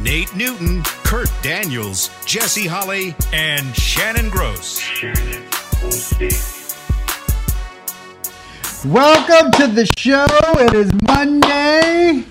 Nate Newton, Kurt Daniels, Jesse Holly, and Shannon Gross. Welcome to the show. It is Monday.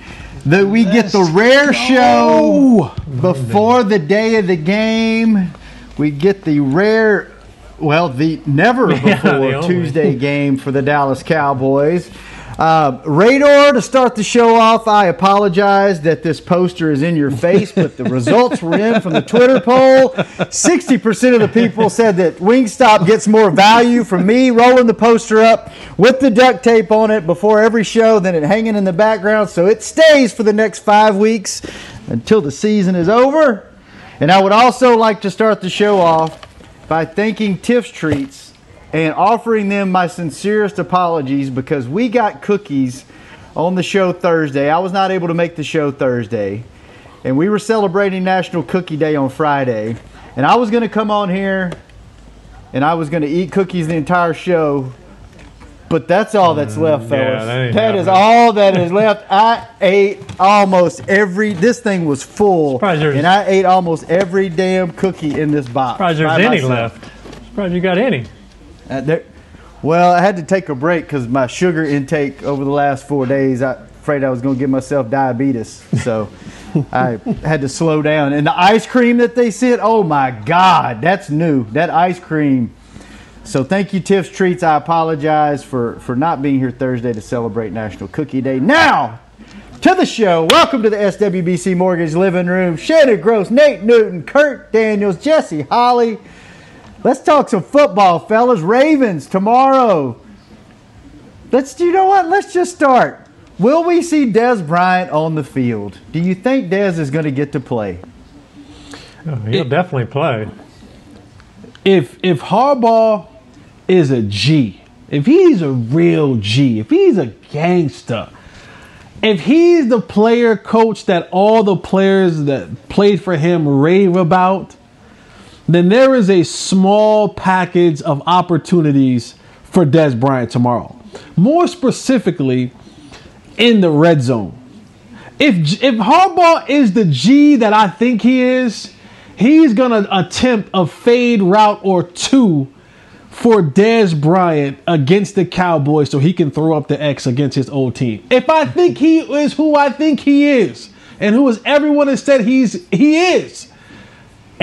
That we get the rare show before the day of the game. We get the rare, well, the never before the. Tuesday game for the Dallas Cowboys. Uh, Radar, to start the show off, I apologize that this poster is in your face, but the results were in from the Twitter poll. 60% of the people said that Wingstop gets more value from me rolling the poster up with the duct tape on it before every show than it hanging in the background. So it stays for the next five weeks until the season is over. And I would also like to start the show off by thanking Tiff's Treats and offering them my sincerest apologies because we got cookies on the show Thursday. I was not able to make the show Thursday, and we were celebrating National Cookie Day on Friday. And I was going to come on here and I was going to eat cookies the entire show. But that's all that's left, fellas. Mm, that that is all that is left. I ate almost every. This thing was full, and I ate almost every damn cookie in this box. Surprised there's any myself. left. Surprised you got any. Uh, there, well, I had to take a break because my sugar intake over the last four days, I afraid I was going to give myself diabetes. So I had to slow down. And the ice cream that they sent, oh my God, that's new. That ice cream. So thank you, Tiff's Treats. I apologize for, for not being here Thursday to celebrate National Cookie Day. Now, to the show. Welcome to the SWBC Mortgage Living Room. Shannon Gross, Nate Newton, Kurt Daniels, Jesse Holly. Let's talk some football, fellas. Ravens tomorrow. Let's. You know what? Let's just start. Will we see Dez Bryant on the field? Do you think Dez is going to get to play? Oh, he'll definitely play. if if Harbaugh is a G, if he's a real G, if he's a gangster, if he's the player coach that all the players that played for him rave about, then there is a small package of opportunities for Dez Bryant tomorrow. More specifically, in the red zone. If if Harbaugh is the G that I think he is, he's gonna attempt a fade route or two for Dez Bryant against the Cowboys so he can throw up the X against his old team. If I think he is who I think he is, and who is everyone has said he's he is,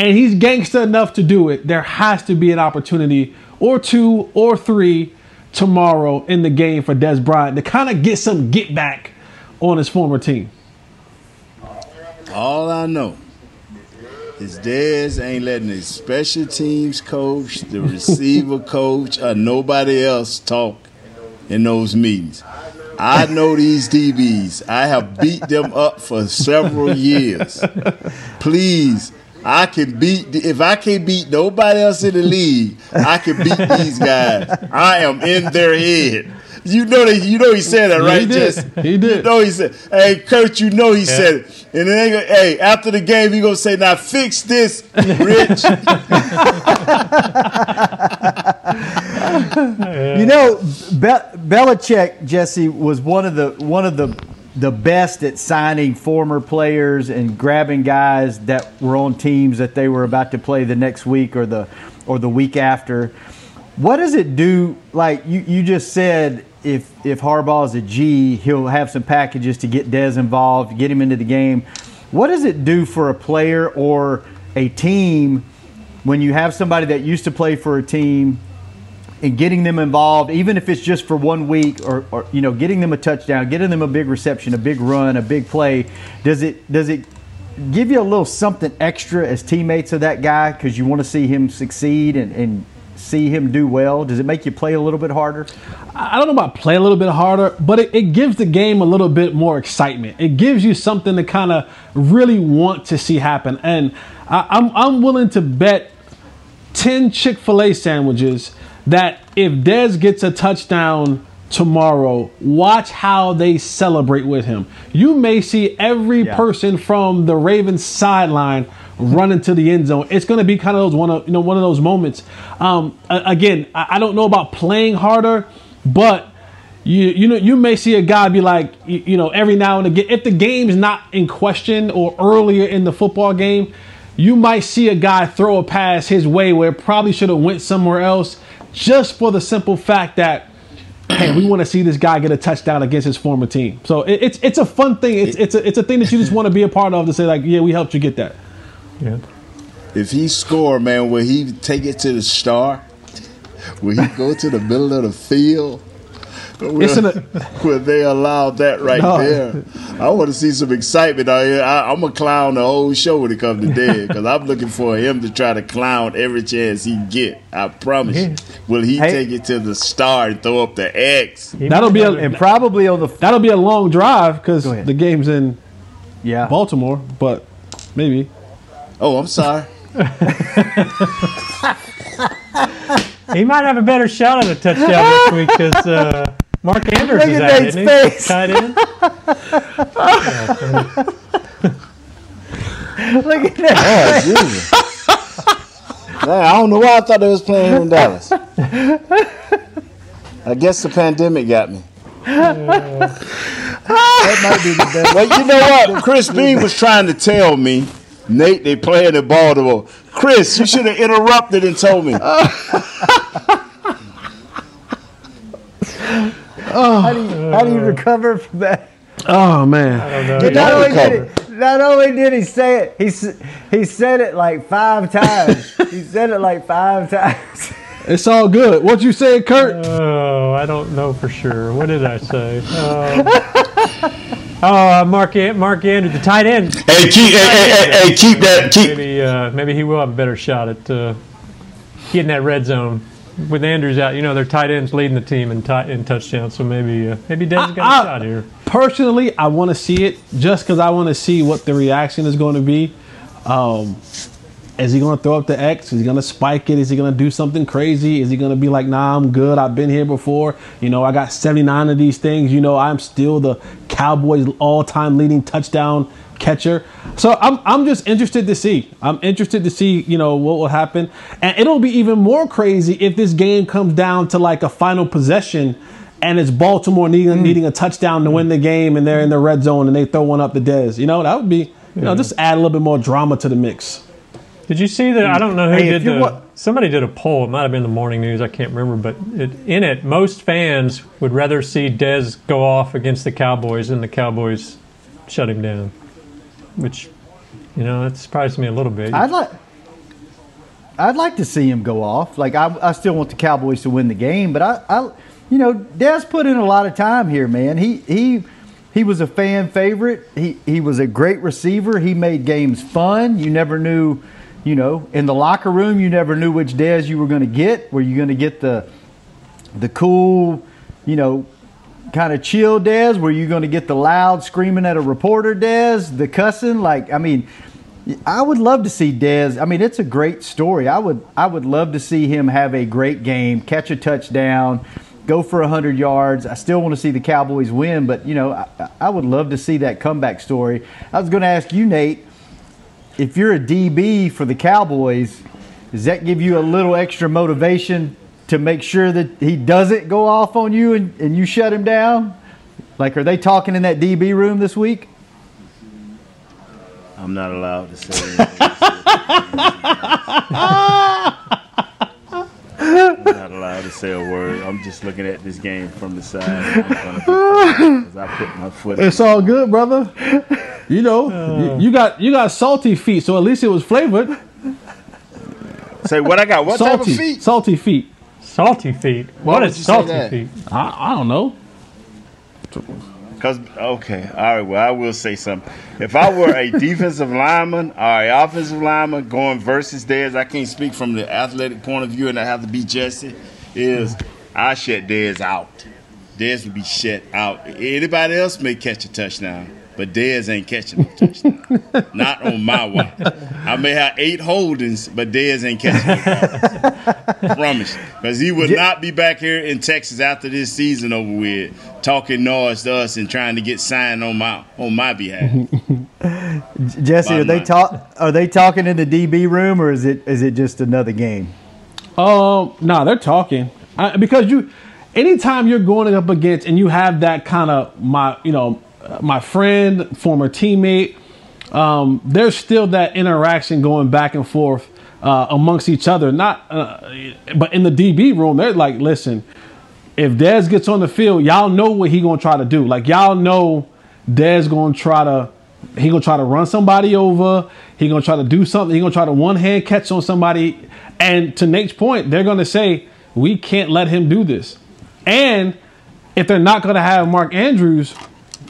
and he's gangster enough to do it, there has to be an opportunity or two or three tomorrow in the game for Dez Bryant to kind of get some get back on his former team. All I know is Dez ain't letting his special teams coach, the receiver coach, or nobody else talk in those meetings. I know these DBs. I have beat them up for several years. Please, I can beat. If I can't beat nobody else in the league, I can beat these guys. I am in their head. You know that. You know he said that, right? he did. Jesse? He did. You know he said. Hey, Kurt, you know he said it. And then, they go- hey, after the game, he gonna say, "Now fix this, Rich." You know, Be- Belichick Jesse was one of the one of the the best at signing former players and grabbing guys that were on teams that they were about to play the next week or the or the week after. What does it do? Like you, you just said, if if Harbaugh is a G, he'll have some packages to get Dez involved, get him into the game. What does it do for a player or a team when you have somebody that used to play for a team and getting them involved, even if it's just for one week, or, or you know, getting them a touchdown, getting them a big reception, a big run, a big play. Does it does it give you a little something extra as teammates of that guy because you want to see him succeed and, and see him do well? Does it make you play a little bit harder? I don't know about play a little bit harder, but it, it gives the game a little bit more excitement. It gives you something to kind of really want to see happen. And I, I'm, I'm willing to bet ten Chick Fil A sandwiches. That if Dez gets a touchdown tomorrow, watch how they celebrate with him. You may see every Yeah. person from the Ravens sideline run into the end zone. It's going to be kind of those one of you know one of those moments. Um, again, I, I don't know about playing harder, but you you know you may see a guy be like you, you know every now and again if the game's not in question or earlier in the football game, you might see a guy throw a pass his way where it probably should have went somewhere else, just for the simple fact that hey, we want to see this guy get a touchdown against his former team. So it, it's it's a fun thing. It's it's a, it's a thing that you just want to be a part of to say like, yeah, we helped you get that. Yeah. If he score, man, will he take it to the star? Will he go to the middle of the field? Will, It's in a- they allow that right No. there? I want to see some excitement out here. I, I'm a clown the whole show when it comes to Dead because I'm looking for him to try to clown every chance he get. I promise. you. Will he Hey. take it to the star and throw up the X? That'll be a- And probably on the That'll be a long drive because the game's in yeah. Baltimore, but maybe. Oh, I'm sorry. he might have a better shot at a touchdown this week because uh, Mark Andrews Look is at out, Nate's isn't he? face. Tight end. Look at that. Oh, Jesus. Man, I don't know why I thought they was playing in Dallas. I guess the pandemic got me. That might be the best. Well, you know what? Chris B was trying to tell me, Nate, they playing in Baltimore. Chris, you should have interrupted and told me. How do you, how do you recover from that? Oh man. don't know. Not only, recover. did he, not only did he say it, he he said it like five times. he said it like five times. It's all good. What you say, Kurt? Oh, I don't know for sure. What did I say? Um, oh, uh, Mark An- Mark Andrews, the tight end. Hey, keep, hey, hey, hey, hey, keep that, keep. Maybe uh, maybe he will have a better shot at uh, getting that red zone. With Andrews out, you know their tight ends leading the team in, ti- in touchdowns, so maybe uh, maybe Dez got a I- shot here. Personally, I want to see it just because I want to see what the reaction is going to be. Um, is he going to throw up the X? Is he going to spike it? Is he going to do something crazy? Is he going to be like, nah, I'm good. I've been here before. You know, I got 79 of these things. You know, I'm still the Cowboys all time leading touchdown catcher. So I'm, I'm just interested to see. I'm interested to see, you know, what will happen. And it'll be even more crazy if this game comes down to like a final possession and it's Baltimore needing, hmm. needing a touchdown to win the game and they're in the red zone and they throw one up the Dez. You know, that would be, you know, just add a little bit more drama to the mix. Did you see that? I don't know who Hey, did the. somebody did a poll. It might have been the morning news. I can't remember, but it, in it, most fans would rather see Dez go off against the Cowboys than the Cowboys shut him down. Which, you know, that surprised me a little bit. I'd like. I'd like to see him go off. Like I, I still want the Cowboys to win the game, but I, I, you know, Dez put in a lot of time here, man. He he he was a fan favorite. He he was a great receiver. He made games fun. You never knew, you know, in the locker room, you never knew which Dez you were going to get. Were you going to get the the cool, you know, kind of chill Dez? Were you going to get the loud screaming at a reporter Dez? The cussing? Like, I mean, I would love to see Dez. I mean, it's a great story. I would I would love to see him have a great game, catch a touchdown, go for 100 yards. I still want to see the Cowboys win, but you know, I, I would love to see that comeback story. I was going to ask you, Nate, if you're a DB for the Cowboys, does that give you a little extra motivation to make sure that he doesn't go off on you and, and you shut him down? Like, are they talking in that DB room this week? I'm not allowed to say. I'm not allowed to say a word. I'm just looking at this game from the side. I'm gonna be quiet 'cause I put my foot. in. It's all good, brother. You know, uh. you, you got you got salty feet, so at least it was flavored. Say what I got? What type salty, of feet? salty feet. Salty feet. Why what would is you say salty feet? I, I don't know. Cause okay, all right. Well, I will say something. If I were a defensive lineman or a offensive lineman going versus Dez, I can't speak from the athletic point of view, and I have to be Jesse. Is I shut Dez out. Dez would be shut out. Anybody else may catch a touchdown, but Dez ain't catching no touchdown. Not on my watch. I may have eight holdings, but Dez ain't catching no Promise. Because he will not be back here in Texas after this season over with, talking noise to us and trying to get signed on my on my behalf. Jesse, are they line. talk? Are they talking in the DB room, or is it is it just another game? Um, nah, they're talking I, because you. Anytime you're going up against and you have that kind of my, you know, my friend, former teammate, um, there's still that interaction going back and forth uh, amongst each other. Not, uh, but in the DB room, they're like, listen, if Dez gets on the field, y'all know what he gonna try to do. Like y'all know Dez gonna try to he gonna try to run somebody over. He gonna try to do something. He gonna try to one hand catch on somebody. And to Nate's point, they're gonna say we can't let him do this. And if they're not gonna have Mark Andrews,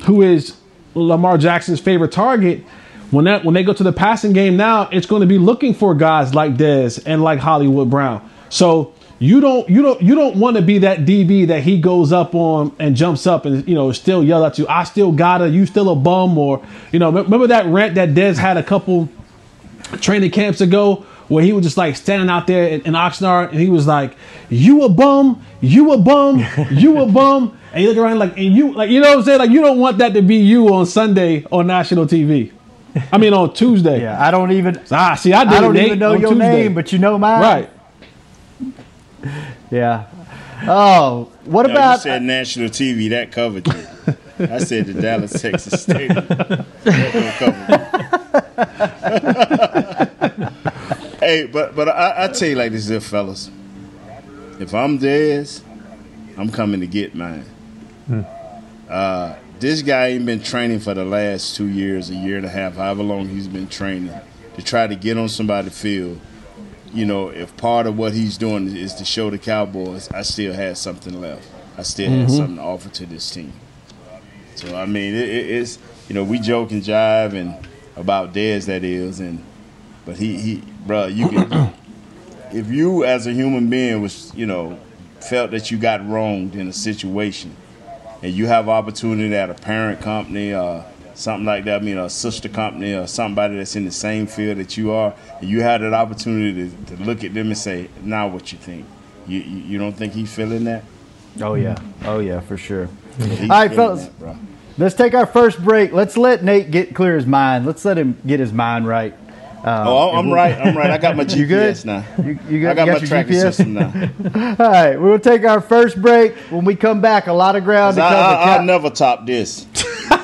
who is Lamar Jackson's favorite target, when that when they go to the passing game now, it's going to be looking for guys like Dez and like Hollywood Brown. So you don't you don't you don't want to be that DB that he goes up on and jumps up and you know still yell at you. I still gotta. You still a bum or you know remember that rant that Dez had a couple training camps ago where he was just like standing out there in, in Oxnard and he was like, "You a bum, you a bum, you a bum," and you look around like, and you like, you know what I'm saying? Like you don't want that to be you on Sunday on national TV. I mean on Tuesday. Yeah, I don't even. Ah, see, I did I don't even know your Tuesday. name, but you know mine. right. Yeah. Oh, what No, you about? said national TV, that covered you. I said the Dallas, Texas Stadium. That don't cover me. hey, but but I, I tell you like this, here, fellas. If I'm Dez, I'm coming to get mine. Uh, this guy ain't been training for the last two years, a year and a half, however long he's been training, to try to get on somebody's field. You know, if part of what he's doing is to show the Cowboys, I still have something left. I still have something to offer to this team. So I mean, it, it, it's you know we joke and jive and about Dez that is, and but he he, bro, you can if you as a human being was you know felt that you got wronged in a situation, and you have opportunity at a parent company or something like that, I mean a sister company or somebody that's in the same field that you are, and you had that opportunity to, to look at them and say, now what you think? You, you you don't think he's feeling that? Oh yeah. Oh yeah, for sure. All right, fellas. that. Let's take our first break. Let's let Nate get clear his mind. Let's let him get his mind right. Uh, Oh, I'm right. I'm right. I got my GPS now. You, you got, I got, you my your tracking GPS? system now. All right, we'll take our first break. When we come back, a lot of ground to I, cover. I, I'll Cow- never top this.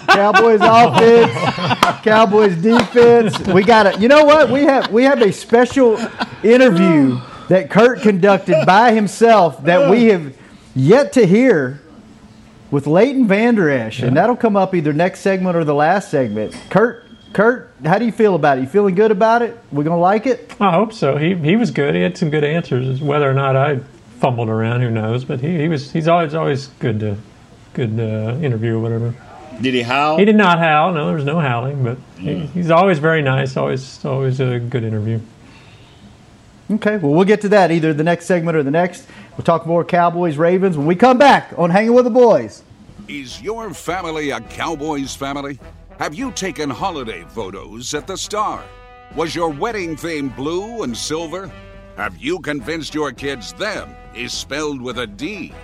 Cowboys offense, Cowboys defense. We got it. You know what? We have we have a special interview that Kurt conducted by himself that we have yet to hear with Leighton Vander Esch, and that'll come up either next segment or the last segment. Kurt, Kurt, how do you feel about it? You feeling good about it? We gonna like it? I hope so. He he was good. He had some good answers. Whether or not I fumbled around, who knows? But he, he was he's always always good to good uh, interview or whatever. Did he howl? He did not howl. No, there was no howling. But he, he's always very nice. Always always a good interview. Okay, well, we'll get to that either the next segment or the next. We'll talk more Cowboys Ravens when we come back on Hanging with the Boys. Is your family a Cowboys family? Have you taken holiday photos at the Star? Was your wedding theme blue and silver? Have you convinced your kids them is spelled with a D?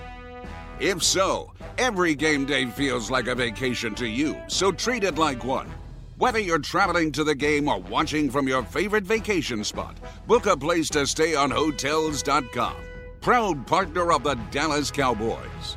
If so, every game day feels like a vacation to you, so treat it like one. Whether you're traveling to the game or watching from your favorite vacation spot, book a place to stay on Hotels.com. Proud partner of the Dallas Cowboys.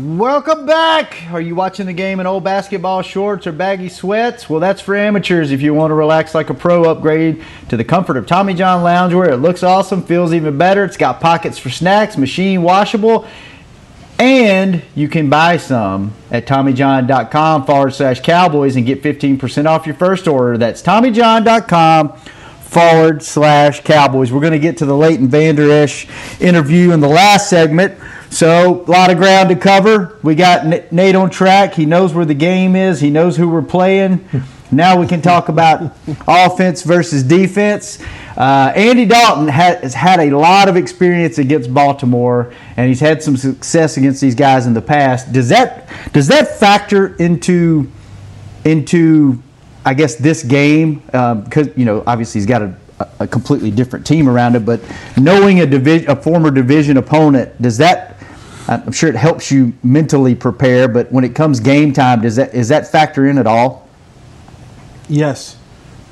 Welcome back. Are you watching the game in old basketball shorts or baggy sweats? Well, that's for amateurs. If you want to relax like a pro, upgrade to the comfort of Tommy John Loungewear. It looks awesome, feels even better. It's got pockets for snacks, machine washable, and you can buy some at TommyJohn.com forward slash Cowboys and get 15% off your first order. That's TommyJohn.com forward slash Cowboys. We're going to get to the Leighton Vander Esch interview in the last segment. So, a lot of ground to cover. We got Nate on track. He knows where the game is, he knows who we're playing. Now we can talk about offense versus defense. Uh, Andy Dalton has had a lot of experience against Baltimore, and he's had some success against these guys in the past. Does that does that factor into into I guess this game because um, you know obviously he's got a, a, completely different team around it, but knowing a division a former division opponent does that I'm sure it helps you mentally prepare, but when it comes game time, does that is that factor in at all? Yes,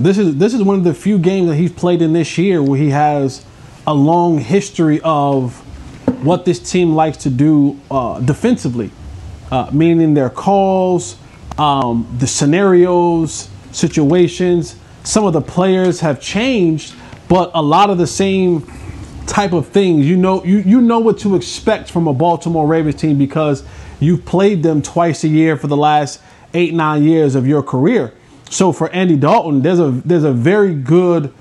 this is this is one of the few games that he's played in this year where he has a long history of what this team likes to do uh, defensively, uh, meaning their calls, um, the scenarios, situations. Some of the players have changed, but a lot of the same type of things. You know, you, you know what to expect from a Baltimore Ravens team because you've played them twice a year for the last eight, nine years of your career. So for Andy Dalton, there's a there's a very good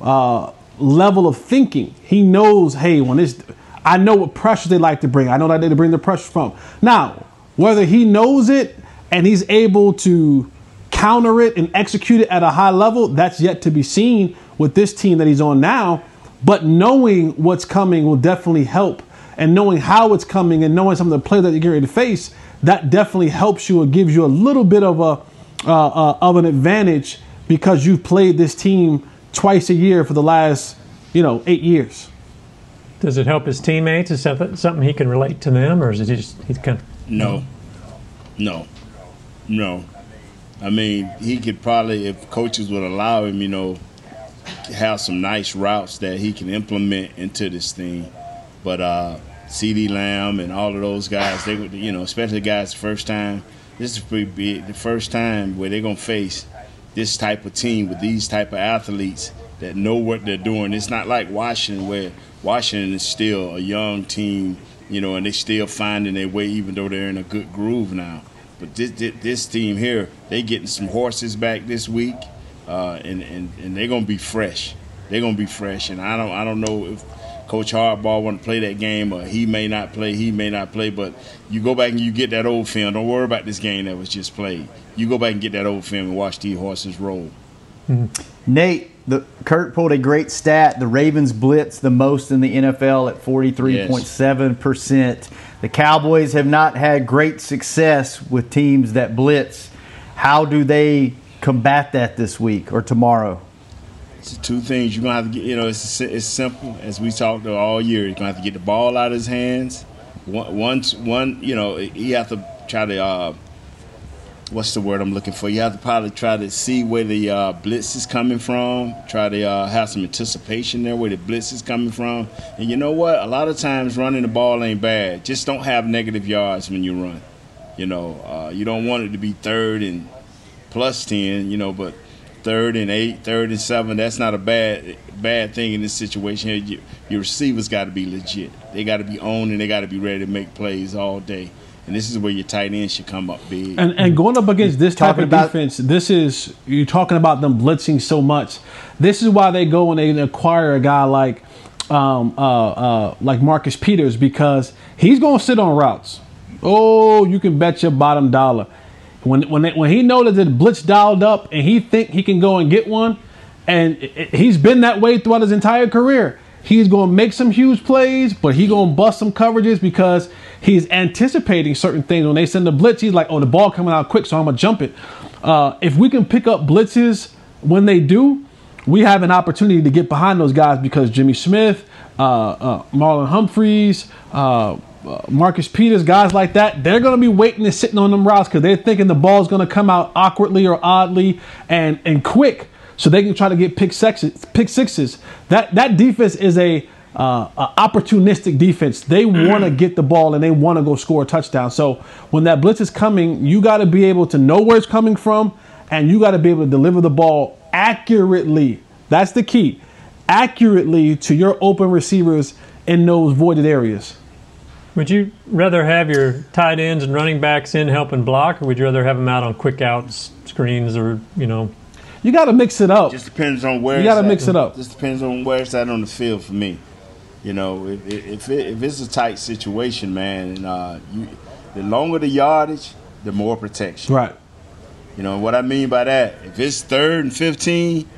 uh, level of thinking. He knows, hey, when this, I know what pressure they like to bring. I know that they bring the pressure from. Now, whether he knows it and he's able to counter it and execute it at a high level, that's yet to be seen with this team that he's on now. But knowing what's coming will definitely help. And knowing how it's coming and knowing some of the players that you're getting ready to face, that definitely helps you or gives you a little bit of a uh, uh, of an advantage because you've played this team twice a year for the last, you know, eight years. Does it help his teammates? Is that something he can relate to them, or is it just he's kind of no, no, no? I mean, he could probably, if coaches would allow him, you know, have some nice routes that he can implement into this thing. But uh, CeeDee Lamb and all of those guys, they would, you know, especially guys—the first time. This is pretty big, the first time where they're gonna face this type of team with these type of athletes that know what they're doing. It's not like Washington where Washington is still a young team, you know, and they're still finding their way even though they're in a good groove now. But this, this, this team here, they getting some horses back this week uh, and, and, and they're gonna be fresh. They're gonna be fresh, and I don't I don't know if Coach Hardball want to play that game, or he may not play. He may not play, but you go back and you get that old film. Don't worry about this game that was just played. You go back and get that old film and watch these horses roll. Mm-hmm. Nate, the, Kurt pulled a great stat. The Ravens blitz the most in the NFL at 43.7%. Yes. The Cowboys have not had great success with teams that blitz. How do they combat that this week or tomorrow? It's two things you're gonna have to get. You know, it's it's simple as we talked all year. You're gonna have to get the ball out of his hands. One, one, one you know, you have to try to. Uh, what's the word I'm looking for? You have to probably try to see where the uh, blitz is coming from. Try to uh, have some anticipation there where the blitz is coming from. And you know what? A lot of times running the ball ain't bad. Just don't have negative yards when you run. You know, uh, you don't want it to be third and plus 10, you know, but third and eight, third and seven, that's not a bad bad thing in this situation. Your, your receivers got to be legit. They got to be owned and they got to be ready to make plays all day. and this is where your tight end should come up big. And, and going up against this type Talking of about- defense, this is you're talking about them blitzing so much. This is why they go and they acquire a guy like um, uh, uh, like Marcus Peters because he's going to sit on routes. Oh, you can bet your bottom dollar. When when they, when he know that the blitz dialed up and he think he can go and get one, and it- it- he's been that way throughout his entire career. He's going to make some huge plays, but he going to bust some coverages because he's anticipating certain things. When they send the blitz, he's like, "Oh, the ball coming out quick, so I'm gonna jump it." Uh, if we can pick up blitzes when they do, we have an opportunity to get behind those guys because Jimmy Smith, uh, uh, Marlon Humphreys, Marcus Peters, guys like that, they're going to be waiting and sitting on them routes because they're thinking the ball's going to come out awkwardly or oddly and and quick, so they can try to get pick sixes. Pick sixes. That that defense is a uh, a opportunistic defense. They want to get the ball and they want to go score a touchdown. So when that blitz is coming, you got to be able to know where it's coming from, and you got to be able to deliver the ball accurately. That's the key. Accurately to your open receivers in those voided areas. Would you rather have your tight ends and running backs in helping block, or would you rather have them out on quick outs, screens, or you know? You got to mix it up. Just depends on where You gotta mix it up. Just depends on where it's at on the field for me. You know, if if, it, if it's a tight situation, man, and uh, you, the longer the yardage, the more protection. Right. You know what I mean by that? If it's third and fifteen,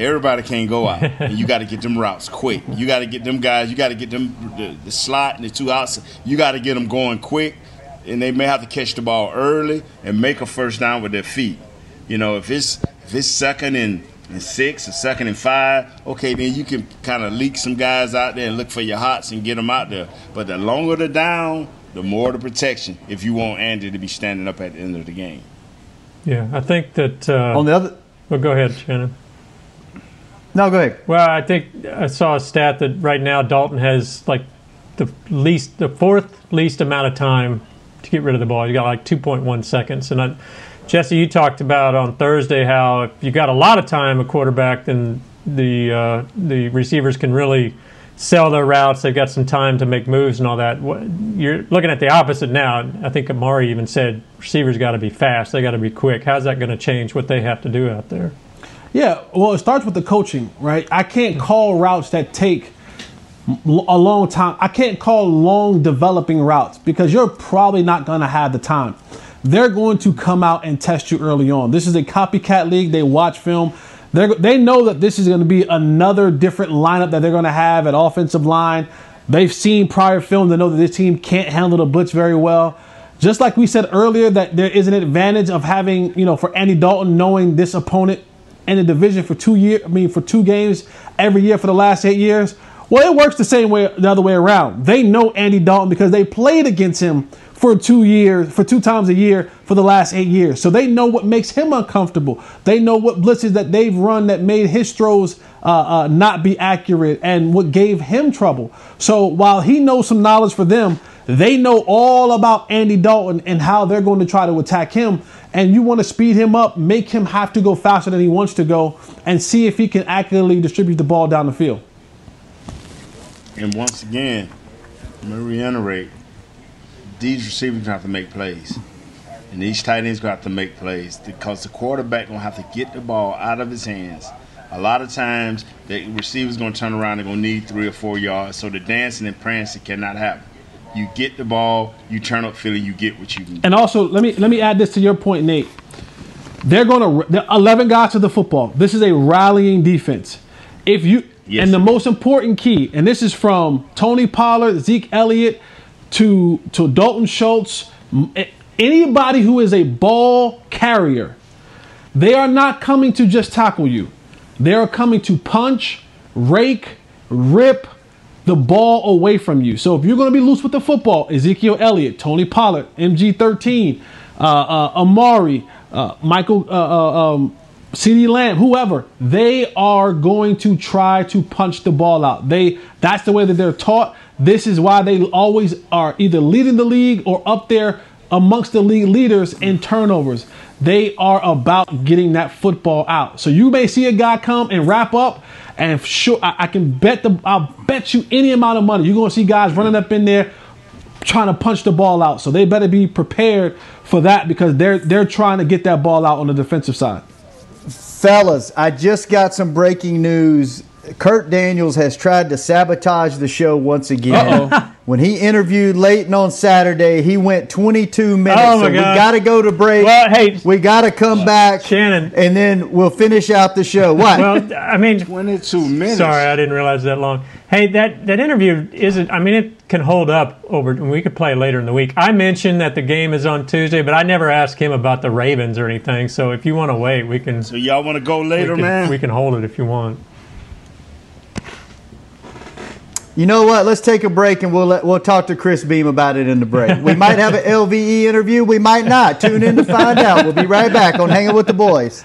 everybody can't go out, and you got to get them routes quick. You got to get them guys. You got to get them the, the slot and the two outs. You got to get them going quick, and they may have to catch the ball early and make a first down with their feet. You know, if it's if it's second and, and six or second and five, okay, then you can kind of leak some guys out there and look for your hots and get them out there. But the longer the down, the more the protection. If you want Andy to be standing up at the end of the game. Yeah, I think that. Uh, On the other, well, go ahead, Shannon. No, go ahead. Well, I think I saw a stat that right now Dalton has like the least, the fourth least amount of time to get rid of the ball. You got like 2.1 seconds. And I, Jesse, you talked about on Thursday how if you got a lot of time, a quarterback, then the uh, the receivers can really sell their routes. They've got some time to make moves and all that. You're looking at the opposite now. I think Amari even said receivers got to be fast. They got to be quick. How's that going to change what they have to do out there? Yeah, well, it starts with the coaching, right? I can't call routes that take a long time. I can't call long developing routes because you're probably not going to have the time. They're going to come out and test you early on. This is a copycat league. They watch film. They're, they know that this is going to be another different lineup that they're going to have at offensive line. They've seen prior film. to know that this team can't handle the blitz very well. Just like we said earlier, that there is an advantage of having, you know, for Andy Dalton knowing this opponent in the division for two years. I mean, for two games every year for the last eight years. Well, it works the same way the other way around. They know Andy Dalton because they played against him for two years, for two times a year for the last eight years. So they know what makes him uncomfortable. They know what blitzes that they've run that made his throws uh, uh, not be accurate and what gave him trouble. So while he knows some knowledge for them, they know all about Andy Dalton and how they're going to try to attack him. And you want to speed him up, make him have to go faster than he wants to go, and see if he can accurately distribute the ball down the field. And once again, let me reiterate: these receivers have to make plays, and these tight ends gonna have to make plays because the quarterback gonna have to get the ball out of his hands. A lot of times, the receiver's gonna turn around and gonna need three or four yards, so the dancing and prancing cannot happen. You get the ball, you turn up feeling, you get what you need. And also, let me let me add this to your point, Nate. They're going to 11 guys to the football. This is a rallying defense. If you Yes, and the most important key, and this is from Tony Pollard, Zeke Elliott, to to Dalton Schultz, anybody who is a ball carrier, they are not coming to just tackle you. They are coming to punch, rake, rip the ball away from you. So if you're going to be loose with the football, Ezekiel Elliott, Tony Pollard, MG13, uh, uh, Amari, uh, Michael, uh, uh, um, CeeDee Lamb, whoever, they are going to try to punch the ball out. They that's the way that they're taught. This is why they always are either leading the league or up there amongst the league leaders in turnovers. They are about getting that football out. So you may see a guy come and wrap up, and sure I, I can bet the I'll bet you any amount of money you're gonna see guys running up in there, trying to punch the ball out. So they better be prepared for that because they're they're trying to get that ball out on the defensive side. Fellas, I just got some breaking news. Kurt Daniels has tried to sabotage the show once again. Uh-oh. When he interviewed Leighton on Saturday, he went 22 minutes. Oh, my so we got to go to break. Well, hey, we got to come back, Shannon, and then we'll finish out the show. What? Well, I mean, 22 minutes. Sorry, I didn't realize that long. Hey, that that interview isn't. I mean, it can hold up over. We could play later in the week. I mentioned that the game is on Tuesday, but I never asked him about the Ravens or anything. So if you want to wait, we can. So y'all want to go later, we can, man? We can hold it if you want. You know what? Let's take a break and we'll let, we'll talk to Chris Beam about it in the break. We might have an LVE interview. We might not. Tune in to find out. We'll be right back on Hanging with the Boys.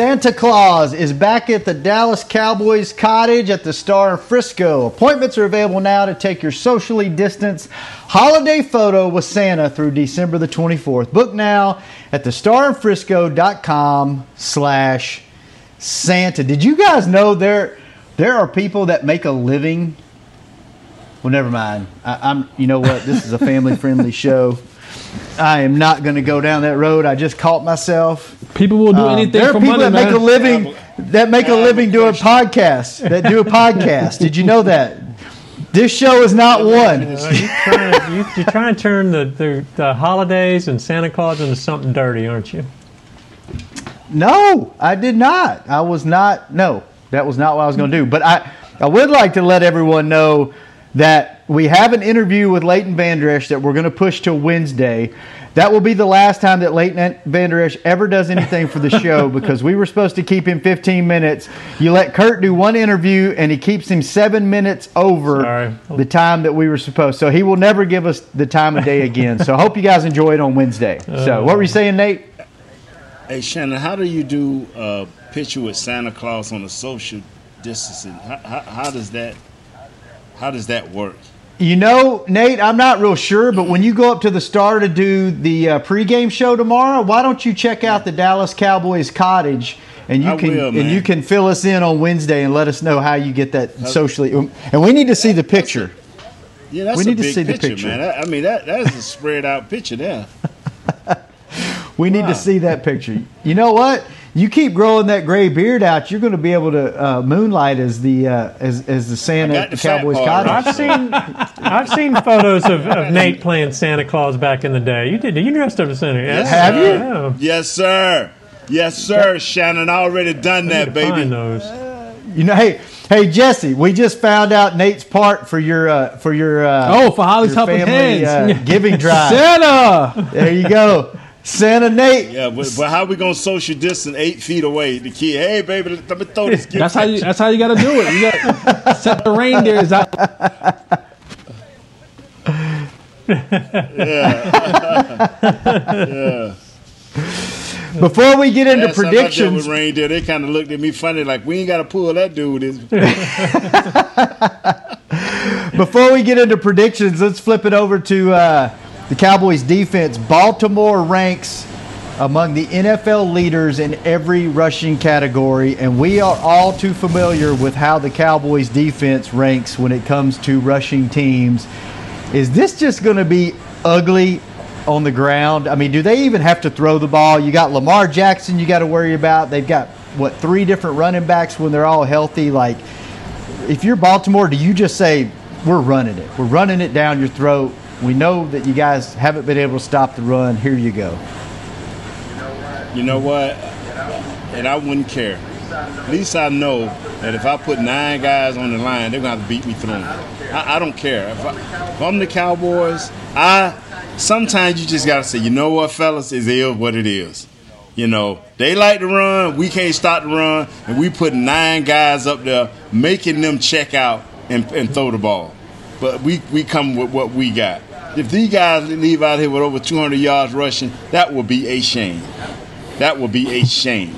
Santa Claus is back at the Dallas Cowboys cottage at the Star in Frisco. Appointments are available now to take your socially distanced holiday photo with Santa through December the 24th. Book now at thestarinfrisco.com slash Santa. Did you guys know there there are people that make a living? Well, never mind. I, I'm. You know what? This is a family friendly show. I am not going to go down that road. I just caught myself. People will do Um, anything there are for people money, that man. make a living that make a living doing podcasts. That do a podcast. Did you know that? This show is not one. Uh, you trying to, you, you're trying to turn the, the, the holidays and Santa Claus into something dirty, aren't you? No, I did not. I was not. No, that was not what I was going to do. But I, I would like to let everyone know that we have an interview with Leighton Vander Esch that we're going to push till Wednesday. That will be the last time that Leighton Vander Esch ever does anything for the show because we were supposed to keep him 15 minutes. You let Kurt do one interview and he keeps him seven minutes over Sorry. the time that we were supposed. So he will never give us the time of day again. So I hope you guys enjoy it on Wednesday. So what were you saying, Nate? Hey Shannon, how do you do uh, a picture with Santa Claus on a social distancing? How, how, how does that how does that work? You know, Nate, I'm not real sure, but when you go up to the Star to do the uh, pregame show tomorrow, why don't you check out the Dallas Cowboys cottage and you I can will, and you can fill us in on Wednesday and let us know how you get that socially. And we need to see the picture. Yeah, that's We a need to big see the picture, picture. man. I, I mean, that that is a spread out picture there. We need to see that picture. You know what? You keep growing that gray beard out, you're going to be able to uh, moonlight as the uh, as as the Santa at the the Cowboys part cottage. I've seen I've seen photos of, of Nate playing Santa Claus back in the day. You did you dressed up as Santa? Yes, Have you? Yeah. Yes, sir. Yes, sir. Shannon, I already done I need that, to baby. find those. You know, hey, hey, Jesse, we just found out Nate's part for your uh, for your uh, Oh, for Holly's your Helping family, Hands. uh, giving drive. Santa. There you go, Santa Nate. Yeah, but, but how we gonna social distance eight feet away? The kid, hey baby, let me throw this gift. That's how at you. That's how you got to do it. You gotta set the reindeers out. yeah. yeah. Before we get into Last time I dealt predictions, with reindeer, they kind of looked at me funny, like we ain't got to pull that dude. Is Before we get into predictions, let's flip it over to uh, the Cowboys defense. Baltimore ranks among the NFL leaders in every rushing category, and we are all too familiar with how the Cowboys defense ranks when it comes to rushing teams. Is this just going to be ugly on the ground? I mean, do they even have to throw the ball? You got Lamar Jackson you got to worry about. They've got what three different running backs when they're all healthy. Like, if you're Baltimore, do you just say we're running it? We're running it down your throat. We know that you guys haven't been able to stop the run. Here you go. you know what? And I wouldn't care. At least I know that if I put nine guys on the line, they're gonna beat me through them. I, I don't care. If, I, I'm the Cowboys, I sometimes you just gotta say, you know what, fellas, it is what it is. You know, they like to run, we can't stop the run, and we put nine guys up there making them check out and, and throw the ball. But we, we come with what we got. If these guys leave out here with over 200 yards rushing, that would be a shame. That would be a shame.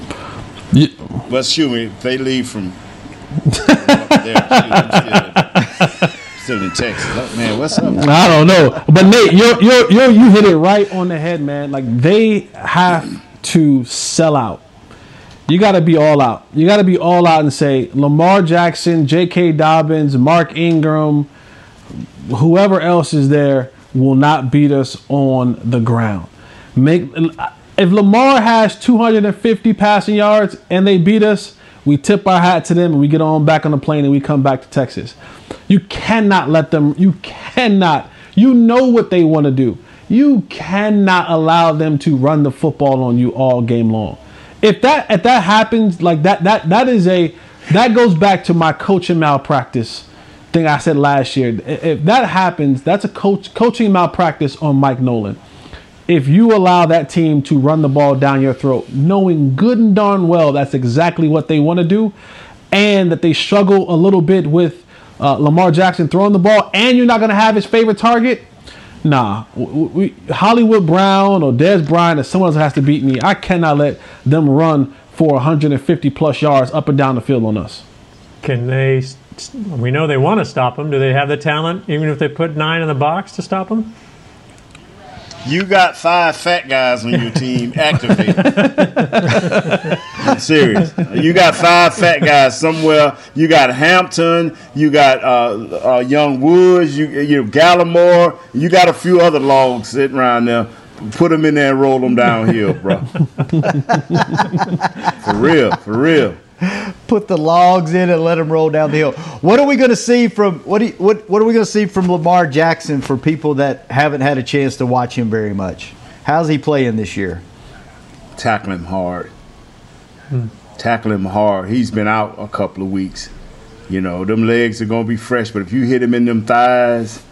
But shoot me, if they leave from there, still, in Texas. Man, what's up? I don't know, but Nate, you you you you hit it right on the head, man. Like they have to sell out. You got to be all out. You got to be all out and say Lamar Jackson, J.K. Dobbins, Mark Ingram, whoever else is there will not beat us on the ground. Make if Lamar has 250 passing yards and they beat us, we tip our hat to them and we get on back on the plane and we come back to Texas. You cannot let them. You cannot. You know what they want to do. You cannot allow them to run the football on you all game long. If that if that happens like that that that is a that goes back to my coaching malpractice thing I said last year. If that happens, that's a coach coaching malpractice on Mike Nolan. If you allow that team to run the ball down your throat, knowing good and darn well that's exactly what they want to do, and that they struggle a little bit with uh, Lamar Jackson throwing the ball, and you're not going to have his favorite target, nah. We, Hollywood Brown or Dez Bryant or someone else has to beat me. I cannot let them run for 150 plus yards up and down the field on us. Can they? We know they want to stop them. Do they have the talent, even if they put nine in the box, to stop them? You got five fat guys on your team. Activate. I'm serious. You got five fat guys somewhere. You got Hampton. You got uh, uh, Young Woods. You you Gallimore. You got a few other logs sitting around there. Put them in there and roll them downhill, bro. for real, for real. Put the logs in and let them roll down the hill. What are we going to see from what, do you, what what are we going to see from Lamar Jackson for people that haven't had a chance to watch him very much? How's he playing this year? Tackle him hard. Hmm. Tackle him hard. He's been out a couple of weeks. You know, them legs are gonna be fresh, but if you hit him in them thighs,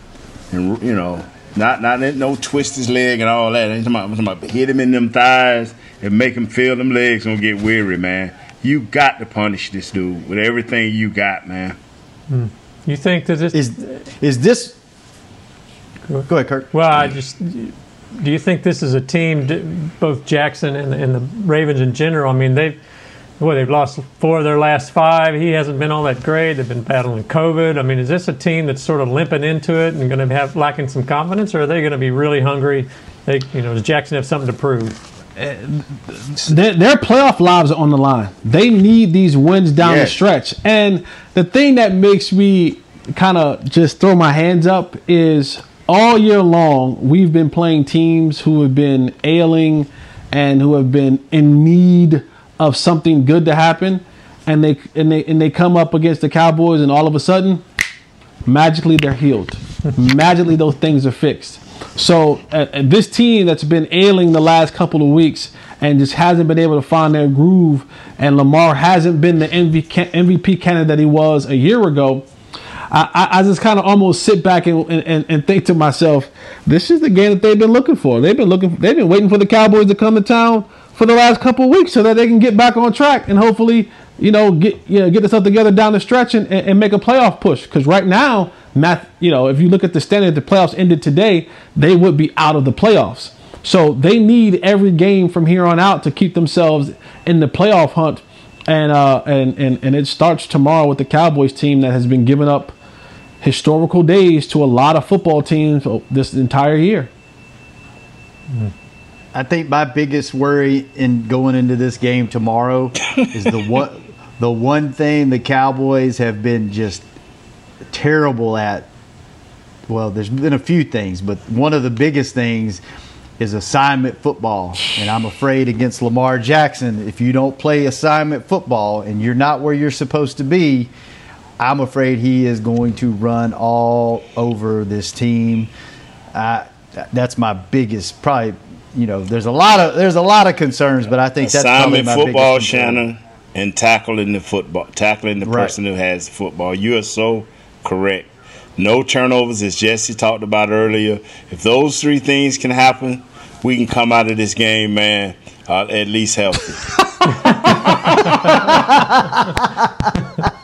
and you know, not not no twist his leg and all that. I'm talking about, I'm talking about hit him in them thighs and make him feel them legs gonna get weary, man. You got to punish this dude with everything you got, man. Hmm. You think that this is is this? Go ahead, Kirk. Well, I just do you think this is a team, both Jackson and, and the Ravens in general? I mean, they've well, they've lost four of their last five. He hasn't been all that great. They've been battling COVID. I mean, is this a team that's sort of limping into it and going to have lacking some confidence, or are they going to be really hungry? They, you know, does Jackson have something to prove? Uh, their, their playoff lives are on the line. They need these wins down the stretch. And the thing that makes me kind of just throw my hands up is all year long we've been playing teams who have been ailing and who have been in need of something good to happen and they and they and they come up against the Cowboys and all of a sudden magically they're healed. magically those things are fixed. So uh, this team that's been ailing the last couple of weeks and just hasn't been able to find their groove. And Lamar hasn't been the MVP candidate that he was a year ago. I, I, just kind of almost sit back and, and, and think to myself, this is the game that they've been looking for. They've been looking, they've been waiting for the Cowboys to come to town for the last couple of weeks so that they can get back on track and hopefully, you know, get you know, get themselves together down the stretch and, and make a playoff push. Because right now, math, you know, if you look at the standard, the playoffs ended today, they would be out of the playoffs. So they need every game from here on out to keep themselves in the playoff hunt. And uh, and and and it starts tomorrow with the Cowboys team that has been giving up historical days to a lot of football teams this entire year. I think my biggest worry in going into this game tomorrow is the one the one thing the Cowboys have been just terrible at. Well, there's been a few things, but one of the biggest things is assignment football. And I'm afraid against Lamar Jackson, if you don't play assignment football and you're not where you're supposed to be, I'm afraid he is going to run all over this team. Uh, that's my biggest, probably. You know, there's a lot of there's a lot of concerns, but I think that's assignment probably my football, biggest concern. Shannon, and tackling the football, tackling the Right. person who has the football. You are so correct. No turnovers, as Jesse talked about earlier. If those three things can happen, we can come out of this game, man, uh, at least healthy.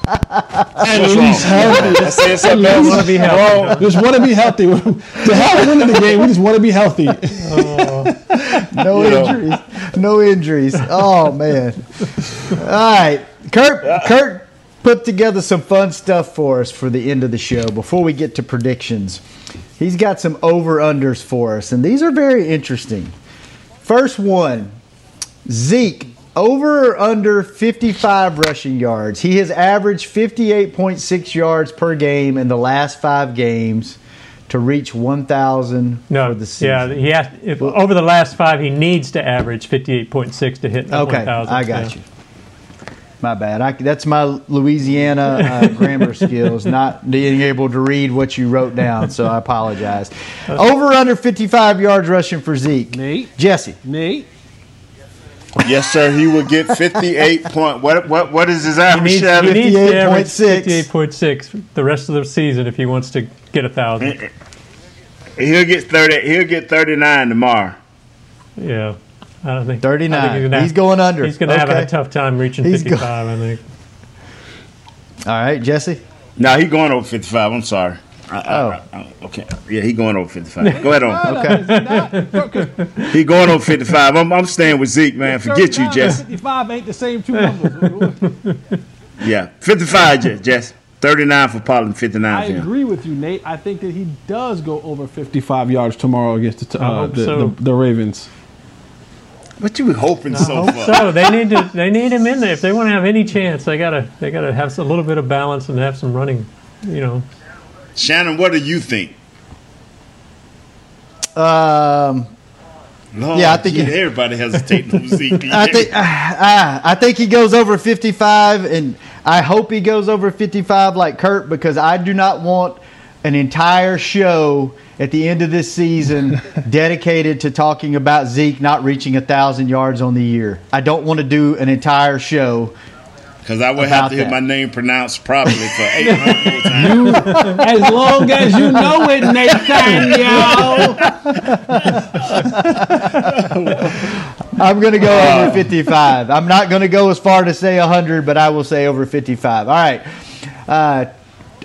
At What's least wrong? healthy. I said At least wanna be healthy. Just want to be healthy. to have a win in the game, we just want to be healthy. no You know. No injuries. Oh man. All right. Kurt Kurt put together some fun stuff for us for the end of the show before we get to predictions. He's got some over unders for us, and these are very interesting. First one, Zeke over or under 55 rushing yards. He has averaged 58.6 yards per game in the last five games to reach 1,000 No, for the season. yeah, he has. If over the last five, he needs to average fifty-eight point six to hit. Okay, 1,000, I got so. you. My bad. I, that's my Louisiana uh, grammar skills, not being able to read what you wrote down. So I apologize. Over under 55 yards rushing for Zeke. Nate. Jesse. Nate. yes, sir. He will get fifty-eight point. What what what is his He average? needs, he needs 58.6. 58.6 the rest of the season if he wants to get a thousand. He'll get thirty. He'll get thirty-nine tomorrow. Yeah, I don't think 39. I think gonna He's going under. He's going to have a tough time reaching He's go- 55. I think. All right, Jesse. No, he's going over fifty-five. I'm sorry. I, I, Oh. I- okay. Yeah, he going over fifty-five. Go ahead on. Okay. He going over fifty-five. I'm, I'm staying with Zeke, man. Forget you, Jess. 55 ain't the same two numbers. Yeah, fifty-five, Jess. Jess. Thirty-nine for Paul and I fifty-nine for him. agree with you, Nate. I think that he does go over 55 yards tomorrow against the, uh, the, so. the, the Ravens. What you hoping so Hope far? so they need to they need him in there if they want to have any chance. They gotta they gotta have a little bit of balance and have some running. You know, Shannon, what do you think? Um, Lord, Yeah, I think gee, it- everybody hesitating on Zeke. I think ah, I think he goes over 55, and I hope he goes over 55 like Kurt because I do not want an entire show at the end of this season dedicated to talking about Zeke not reaching a thousand yards on the year. I don't want to do an entire show because I would have to hear that. my name pronounced properly for 800 more times. as long as you know it, Nathaniel. I'm going to go over 55. I'm not going to go as far to say 100, but I will say over 55. All right. Uh,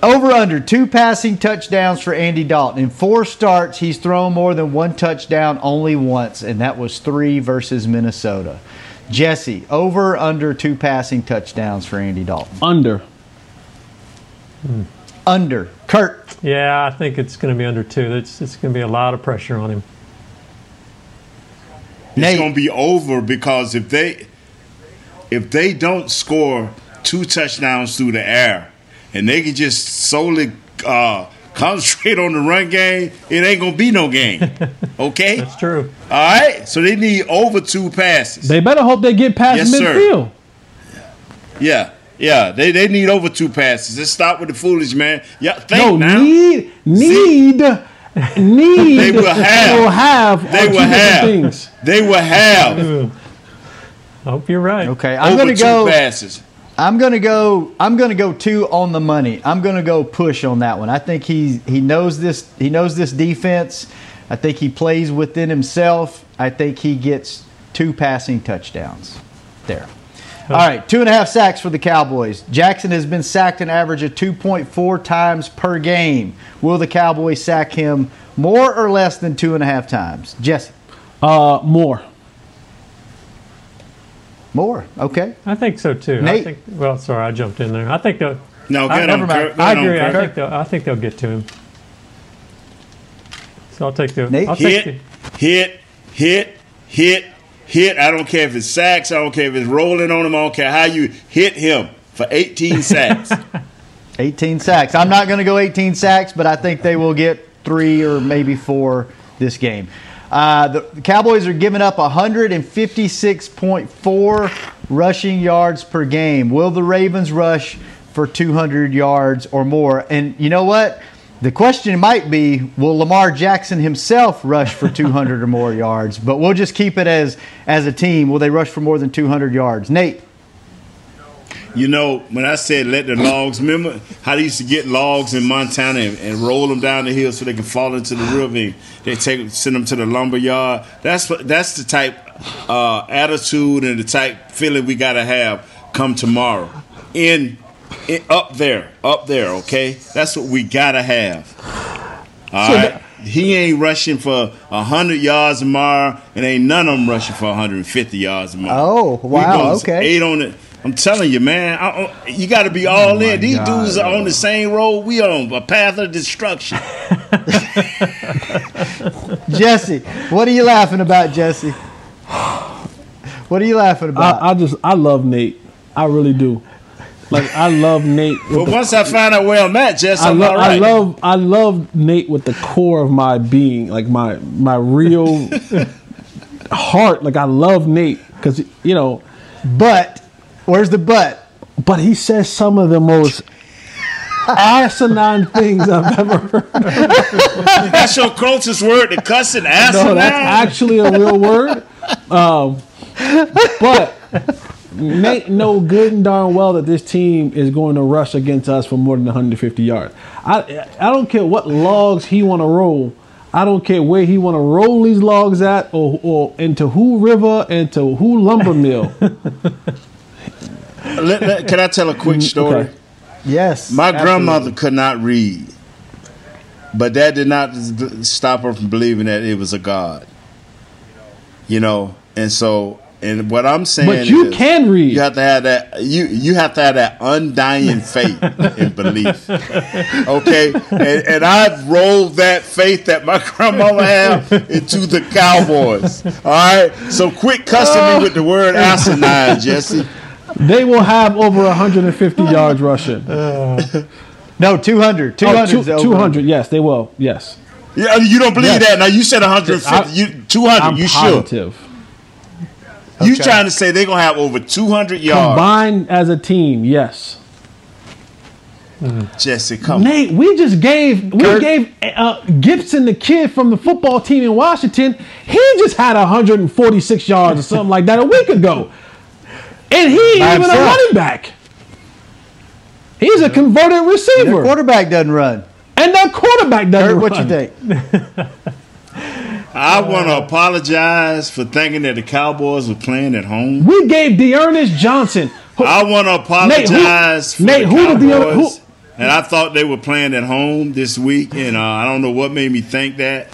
over under two passing touchdowns for Andy Dalton. In four starts, he's thrown more than one touchdown only once, and that was three versus Minnesota. Jesse, over under two passing touchdowns for Andy Dalton. Under. Under. Kurt. yeah, I think it's going to be under two. It's it's going to be a lot of pressure on him. It's going to be over because if they if they don't score two touchdowns through the air and they can just solely uh, concentrate on the run game, it ain't going to be no game. Okay? That's true. All right? So they need over two passes. They better hope they get past Yes, sir. midfield. Yeah. Yeah, they, they need over two passes. Let's stop with the foolish, man. Yeah, think No, now. need, need, need. They will have. Will have. They will have. Things. They will have. I hope you're right. Okay, I'm Over going to two go. passes. I'm going to go. I'm to go two on the money. I'm going to go push on that one. I think he he knows this. He knows this defense. I think he plays within himself. I think he gets two passing touchdowns. There. All right, two and a half sacks for the Cowboys. Jackson has been sacked an average of 2.4 times per game. Will the Cowboys sack him more or less than two and a half times? Jesse. Uh, more. More. Okay. I think so too. Nate? I think, well, sorry, I jumped in there. I think they'll. No, I, never on, mind. Kirk. I Get on, agree. I think they'll. I think they'll get to him. So I'll take the. Nate? I'll take Hit, hit, hit, hit, hit. I don't care if it's sacks. I don't care if it's rolling on him. I don't care how you hit him for 18 sacks. 18 sacks. I'm not going to go 18 sacks, but I think they will get three or maybe four this game. Uh, the, the Cowboys are giving up 156.4 rushing yards per game. Will the Ravens rush for 200 yards or more? And you know what? The question might be, will Lamar Jackson himself rush for 200 or more yards? But we'll just keep it as as a team. Will they rush for more than 200 yards? Nate. You know, when I said let the logs, remember how they used to get logs in Montana and, and roll them down the hill so they can fall into the river they take send them to the lumber yard. That's what that's the type uh, attitude and the type feeling we gotta have come tomorrow. In, in up there, up there, okay? That's what we gotta have. All So right. he ain't rushing for hundred yards tomorrow, and ain't none of them rushing for 150 yards tomorrow. Oh, wow, okay. Eight on it. I'm telling you, man. I, I- you got to be oh all in. These God, dudes are on the same road. We on a path of destruction. Jesse, what are you laughing about, Jesse? What are you laughing about? I, I just I love Nate. I really do. Like I love Nate. But the- once I find out where I'm at, Jess, I, I'm lo- all I love I love Nate with the core of my being, like my my real heart. Like I love Nate because you know, but where's the butt? But he says some of the most asinine things I've ever heard. That's your closest word to cussing. Asinine. No, that's actually a real word. Um, but Nate know good and darn well that this team is going to rush against us for more than 150 yards. I I don't care what logs he want to roll. I don't care where he want to roll these logs at, or, or into who river, into who lumber mill. Let- let- can I tell a quick mm, story? Okay. Yes. My absolutely. grandmother could not read, but that did not stop her from believing that it was a God. You know, and so, and what I'm saying, But you is can read. You have to have that. You you have to have that undying faith and belief. Okay, and, and I've rolled that faith that my grandmama had into the Cowboys. All right, so quit cussing me oh. with the word asinine, Jesse. They will have over 150 yards rushing. No, 200. 200 Oh, is two- over. 200, yes, they will. Yes. Yeah, you don't believe Yes. that. Now you said 150. I- you 200. I'm you sure? positive. You Okay. trying to say they're gonna have over 200 yards? Combined as a team, yes. Jesse, come. Nate, we just gave we gave uh, Gibson the kid from the football team in Washington. He just had 146 yards or something like that a week ago, and he ain't By even a running back. He's a converted Their receiver, quarterback doesn't run. and their quarterback doesn't Kurt, what you think? I want to apologize for thinking that the Cowboys were playing at home. We gave D'Ernest Johnson. who- I want to apologize for Nate, the who did the Cowboys. who- and I thought they were playing at home this week, and uh, I don't know what made me think that.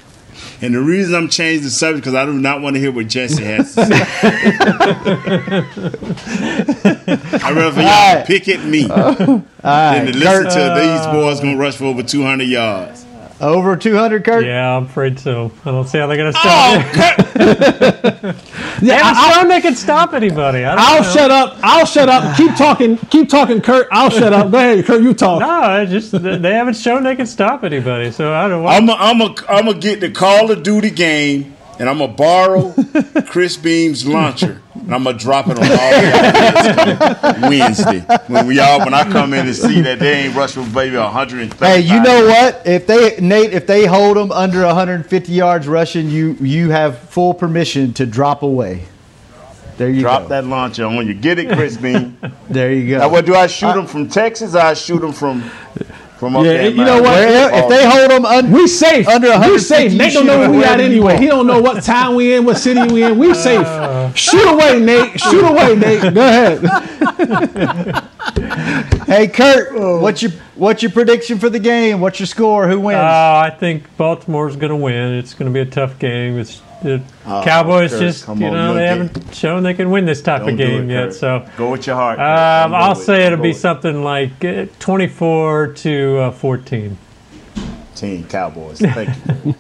And the reason I'm changing the subject because I do not want to hear what Jesse has to say. I'd rather for y'all All right. pick at me All than right, to listen Kurt, to these boys uh, going to rush for over 200 yards. Over 200, Kurt? Yeah, I'm afraid so. I don't see how they're going to Oh, stop it. They Yeah, haven't I- shown they can stop anybody. I don't I'll know. shut up. I'll shut up. Keep talking. Keep talking, Kurt. I'll shut up. Go ahead, Kurt. You talk. No, it's just they haven't shown they can stop anybody. So I don't know. I'm going I'm to I'm gonna get the Call of Duty game, and I'm to borrow Chris Beam's launcher, and I'm to drop it on all y'all kids coming Wednesday. When we all, when I come in and see that they ain't rushing for maybe 130. Hey, you know what? If they Nate, if they hold them under 150 yards rushing, you you have full permission to drop away. There you Drop go. that launcher on you. Get it, Chris Bean. There you go. Now, what do I shoot them from Texas? Or I shoot them from from up Yeah, there. in you know what? Miami? if they hold them un- We safe. Under we safe. Nate don't know where we at anyway. He don't know what town we in, what city we in. We safe. Shoot away, Nate. Shoot away, Nate. Go ahead. Hey Kurt, what's your what's your prediction for the game? What's your score? Who wins? Uh, I think Baltimore's going to win. It's going to be a tough game. It's the Oh, Cowboys Kurt, just you know they it. haven't shown they can win this type Don't of game it, yet. Kurt. So Go with your heart. Um, I'll say it. it'll Don't be something like uh, 24 to uh, 14. it. Team Cowboys. Thank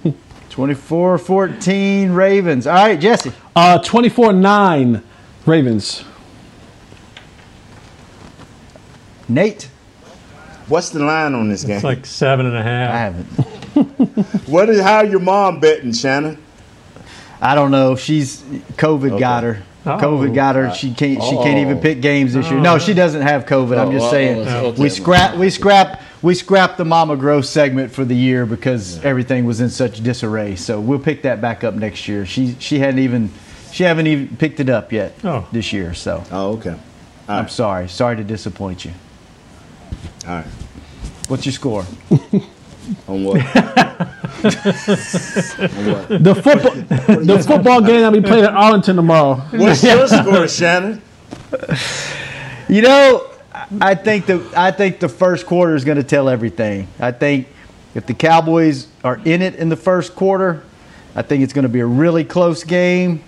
you. 24-14 Ravens. All right, Jesse. Uh, 24-9 Ravens. Nate. What's the line on this game? It's like seven and a half. I haven't. what is how your mom betting, Shannon? I don't know. She's COVID got her. Oh. COVID got her. She can't. She can't even Oh. pick games this year. No, oh. she doesn't have COVID. I'm Oh, just oh, saying. oh, okay. We scrap. We scrap. We scrapped the Mama Gross segment for the year because everything was in such disarray. So we'll pick that back up next year. She she hadn't even she haven't even picked it up yet Oh. this year. So Oh, okay. I'm sorry. Sorry to disappoint you. All right. What's your score? On what? The football, the football game that we played at Arlington tomorrow. What's your score, Shannon? You know, I think the I think the first quarter is going to tell everything. I think if the Cowboys are in it in the first quarter, I think it's going to be a really close game.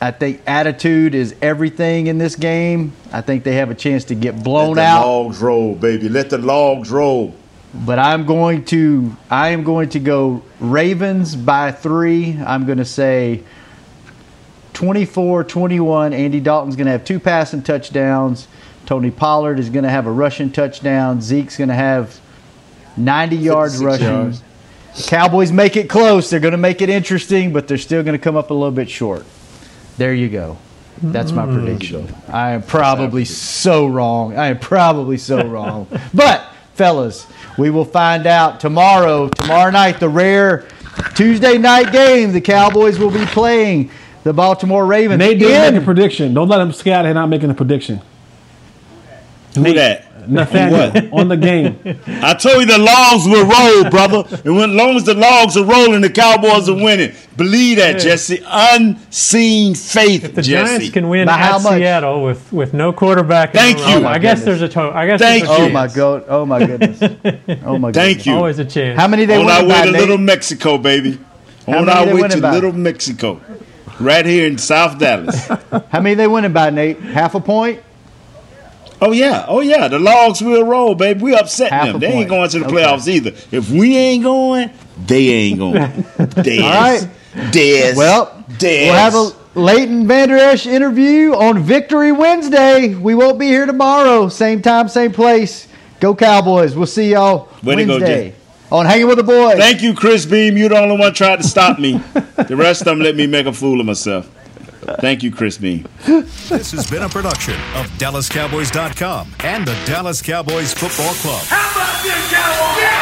I think attitude is everything in this game. I think they have a chance to get blown out. Let the out. logs roll, baby. Let the logs roll. But I'm going to I am going to go Ravens by 3. I'm going to say 24-21. Andy Dalton's going to have two passing touchdowns. Tony Pollard is going to have a rushing touchdown. Zeke's going to have 90 yards rushing. yards. Cowboys make it close. They're going to make it interesting, but they're still going to come up a little bit short. There you go. That's my prediction. I am probably so wrong. I am probably so wrong. But, fellas, we will find out tomorrow. Tomorrow night, the rare Tuesday night game, the Cowboys will be playing the Baltimore Ravens. Nate didn't in- make a prediction. Don't let him scare out here not making a prediction. Who that? Nathaniel on the game. I told you the logs will roll, brother. And when long as the logs are rolling, the Cowboys are winning. Believe that, Jesse. Unseen faith, if The Jesse. Giants can win By how at? Seattle with, with no quarterback. Thank you. Oh, I guess oh there's a total. I guess Thank there's you. Oh my chance. god! Oh my goodness! Oh my Thank goodness. you. Always a chance. How many they On our way to Nate? Little Mexico, baby. How On our way to by? Little Mexico. Right here in South Dallas. How many they winning by, Nate? Half a point? Oh yeah, oh yeah, the logs will roll, baby. We upset Half them. They ain't going to the Okay. playoffs either. If we ain't going, they ain't going. Dez. All right. Dez. Well, Dez. we'll have a Leighton Vander Esch interview on Victory Wednesday. We won't be here tomorrow. Same time, same place. Go Cowboys. We'll see y'all Way to go, Wednesday on Hanging with the Boys. Thank you, Chris Beam. You're the only one tried to stop me. the rest of them let me make a fool of myself. Thank you, Chris Beam. This has been a production of DallasCowboys.com and the Dallas Cowboys Football Club. How about this, Cowboys?